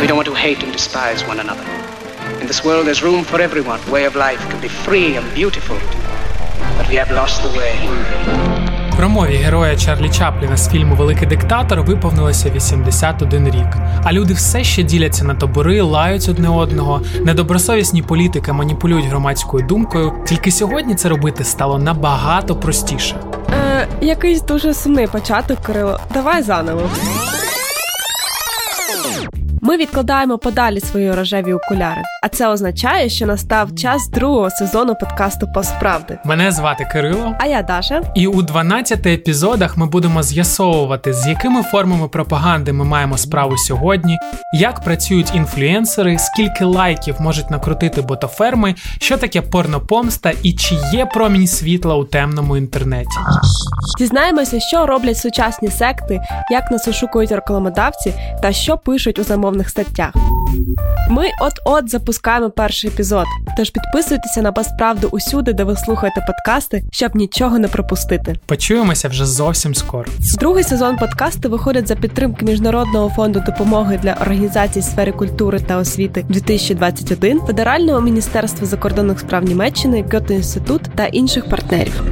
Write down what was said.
We don't want to hate and despise one another. In this world, there's room for everyone. Way of life can be free and beautiful. But we have lost the way. Промові героя Чарлі Чапліна з фільму Великий диктатор виповнилося 81 рік. А люди все ще діляться на табори, лають одне одного. Недобросовісні політики маніпулюють громадською думкою. Тільки сьогодні це робити стало набагато простіше. Е, Якийсь дуже сумний початок, Кирило. Давай заново. Ми відкладаємо подалі свої рожеві окуляри, а це означає, що настав час другого сезону подкасту Постправди. Мене звати Кирило. А я Даша. І у 12 епізодах ми будемо з'ясовувати, з якими формами пропаганди ми маємо справу сьогодні, як працюють інфлюенсери, скільки лайків можуть накрутити ботоферми, що таке порнопомста і чи є промінь світла у темному інтернеті. Дізнаємося, що роблять сучасні секти, як нас ошукують рекламодавці та що пишуть у замовних статтях. Ми от-от запускаємо перший епізод, тож підписуйтеся на Безправду усюди, де ви слухаєте подкасти, щоб нічого не пропустити. Почуємося вже зовсім скоро. Другий сезон подкасту виходить за підтримки Міжнародного фонду допомоги для організацій сфери культури та освіти 2021, Федерального міністерства закордонних справ Німеччини, Гьоте інститут та інших партнерів.